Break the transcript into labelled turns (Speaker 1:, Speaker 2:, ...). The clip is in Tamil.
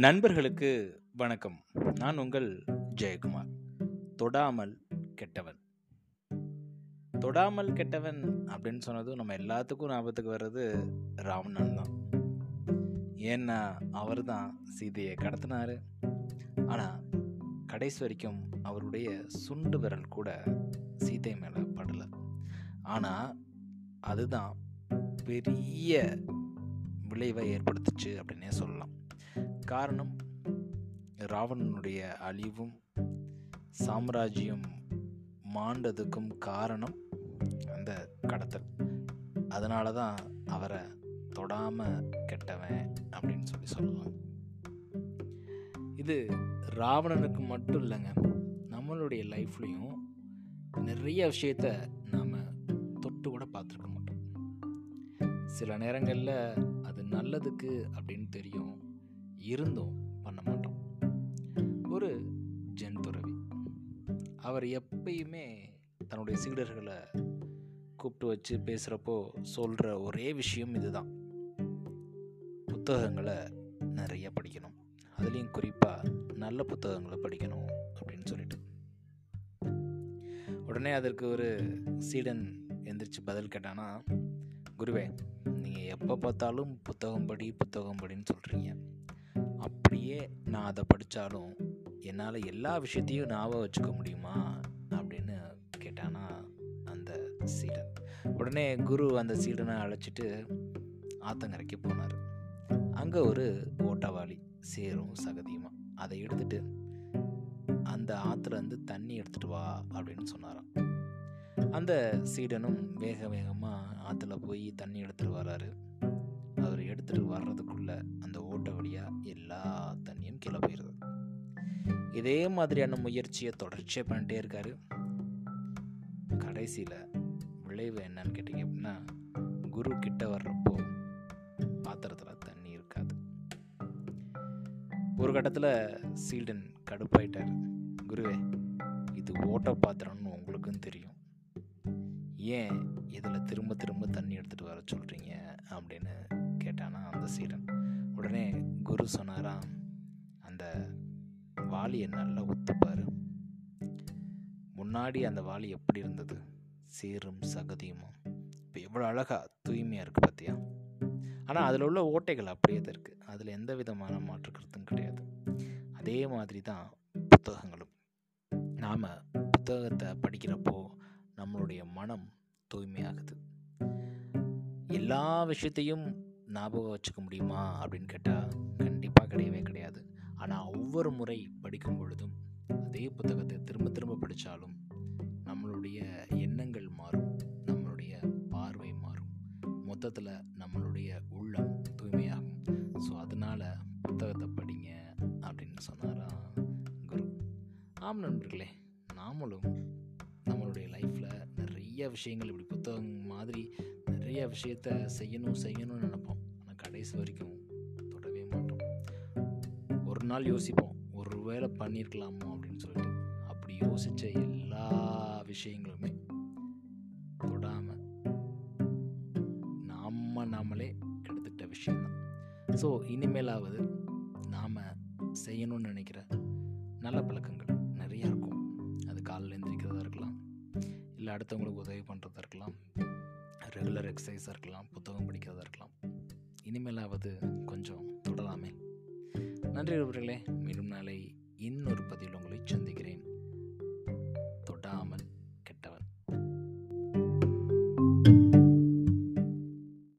Speaker 1: நண்பர்களுக்கு வணக்கம். நான் உங்கள் ஜெயக்குமார். தொடாமல் கெட்டவன். தொடாமல் கெட்டவன் அப்படின்னு சொன்னதும் நம்ம எல்லாத்துக்கும் ஞாபகத்துக்கு வர்றது ராவணன் தான். ஏன்னா அவர் தான் சீதையை கடத்தினார். ஆனால் கடைசி வரைக்கும் அவருடைய சுண்டு விரல் கூட சீதை மேலே படலை. ஆனால் அதுதான் பெரிய விளைவை ஏற்படுத்துச்சு அப்படின்னே சொல்லலாம். காரணம் ராவணனுடைய அழிவும் சாம்ராஜ்யம் மாண்டதுக்கும் காரணம் அந்த கடத்தல். அதனால தான் அவரை தொடாமல் கெட்டவன் அப்படின்னு சொல்லி சொல்லலாம் இது ராவணனுக்கு மட்டும் இல்லைங்க நம்மளுடைய லைஃப்லையும் நிறைய விஷயத்த நாம் தொட்டு கூட பார்த்துருக்க மாட்டோம். சில நேரங்களில் அது நல்லதுக்கு அப்படின்னு தெரியும் இருந்தும் பண்ண மாட்டோம். ஒரு ஜென் துறவி. அவர் எப்பயுமே தன்னுடைய சீடர்களை கூப்பிட்டு வச்சு பேசுகிறப்போ சொல்கிற ஒரே விஷயம் இதுதான். புத்தகங்களை நிறைய படிக்கணும். அதுலேயும் குறிப்பாக நல்ல புத்தகங்களை படிக்கணும் அப்படின்னு சொல்லிட்டு. உடனே அதற்கு ஒரு சீடன் எந்திரிச்சு பதில் கேட்டானா குருவே நீங்கள் எப்போ பார்த்தாலும் புத்தகம் படி புத்தகம் படின்னு சொல்கிறீங்க நான் அதை படித்தாலும் என்னால் எல்லா விஷயத்தையும் ஞாபகம் வச்சுக்க முடியுமா அப்படின்னு கேட்டானா அந்த சீடன். உடனே குரு அந்த சீடனை அழைச்சிட்டு ஆத்தங்கரைக்கு போனார். அங்கே ஒரு ஓட்டவாளி சேரும் சகதியுமா. அதை எடுத்துட்டு அந்த ஆற்றுலேருந்து தண்ணி எடுத்துட்டு வா அப்படின்னு சொன்னாராம். அந்த சீடனும் வேக வேகமாக ஆற்றுல போய் தண்ணி எடுத்துகிட்டு வராரு. எடுத்துகிட்டு வர்றதுக்குள்ளே அந்த ஓட்ட வழியாக எல்லா தண்ணியும் கீழே போயிடுது இதே மாதிரியான முயற்சியை தொடர்ச்சியாக பண்ணிட்டே இருக்காரு. கடைசியில் விளைவு என்னன்னு கேட்டிங்க அப்படின்னா குரு கிட்ட வர்றப்போ பாத்திரத்தில் தண்ணி இருக்காது. ஒரு கட்டத்தில் சீல்டன் கடுப்பாயிட்டார். குருவே இது ஓட்ட பாத்திரம்னு உங்களுக்கும் தெரியும். ஏன் இதில் திரும்ப திரும்ப தண்ணி எடுத்துகிட்டு வர சொல்கிறீங்க அப்படின்னு கேட்டானா அந்த சீடன். உடனே குரு சொன்னாராம் அந்த வாலியை நல்லா ஒத்துப்பாரு முன்னாடி அந்த வாளி எப்படி இருந்தது? சீரும் சகதியுமா. இப்போ எவ்வளோ அழகாக தூய்மையாக இருக்குது பார்த்தியா ஆனால் அதில் உள்ள ஓட்டைகள் அப்படியே தான் இருக்குது அதில் எந்த விதமான மாற்று கருத்தும் கிடையாது. அதே மாதிரி தான் புத்தகங்களும். நாம் புத்தகத்தை படிக்கிறப்போ நம்மளுடைய மனம் தூய்மையாகுது. எல்லா விஷயத்தையும் ஞாபகம் வச்சுக்க முடியுமா அப்படின்னு கேட்டால் கண்டிப்பாக கிடையவே கிடையாது. ஆனால் ஒவ்வொரு முறை படிக்கும் பொழுதும் அதே புத்தகத்தை திரும்ப திரும்ப படித்தாலும் நம்மளுடைய எண்ணங்கள் மாறும் நம்மளுடைய பார்வை மாறும். மொத்தத்தில் நம்மளுடைய உள்ளம் தூய்மையாகும். ஸோ அதனால் புத்தகத்தை படிங்க அப்படின்னு சொன்னாரா குரு. ஆம் நண்பர்களே நாமளும் நம்மளுடைய லைஃப்பில் நிறைய விஷயங்கள் இப்படி புத்தகம் மாதிரி நிறைய விஷயத்த செய்யணும் செய்யணும்னு நினைப்போம். கடைசி வரைக்கும் தொடவே மாட்டோம். ஒரு நாள் யோசிப்போம் ஒரு வேளை பண்ணியிருக்கலாமோ அப்படின்னு சொல்லிட்டு. அப்படி யோசித்த எல்லா விஷயங்களுமே தொடாமல் நாம் நாமளே கெடுத்துட்ட விஷயம்தான். ஸோ இனிமேலாவது நாம் செய்யணும்னு நினைக்கிற நல்ல பழக்கங்கள் நிறையா இருக்கும். அது காலையில் எந்திரிக்கிறதா இருக்கலாம் இல்லை அடுத்தவங்களுக்கு உதவி பண்ணுறதா இருக்கலாம் ரெகுலர் எக்ஸசைஸாக இருக்கலாம் புத்தகம் படிக்கிறதா இருக்கலாம் இனிமேலாவது கொஞ்சம் தொடராமே நன்றி உறவுகளே மீண்டும் நாளை இன்னொரு பதிவில் உங்களை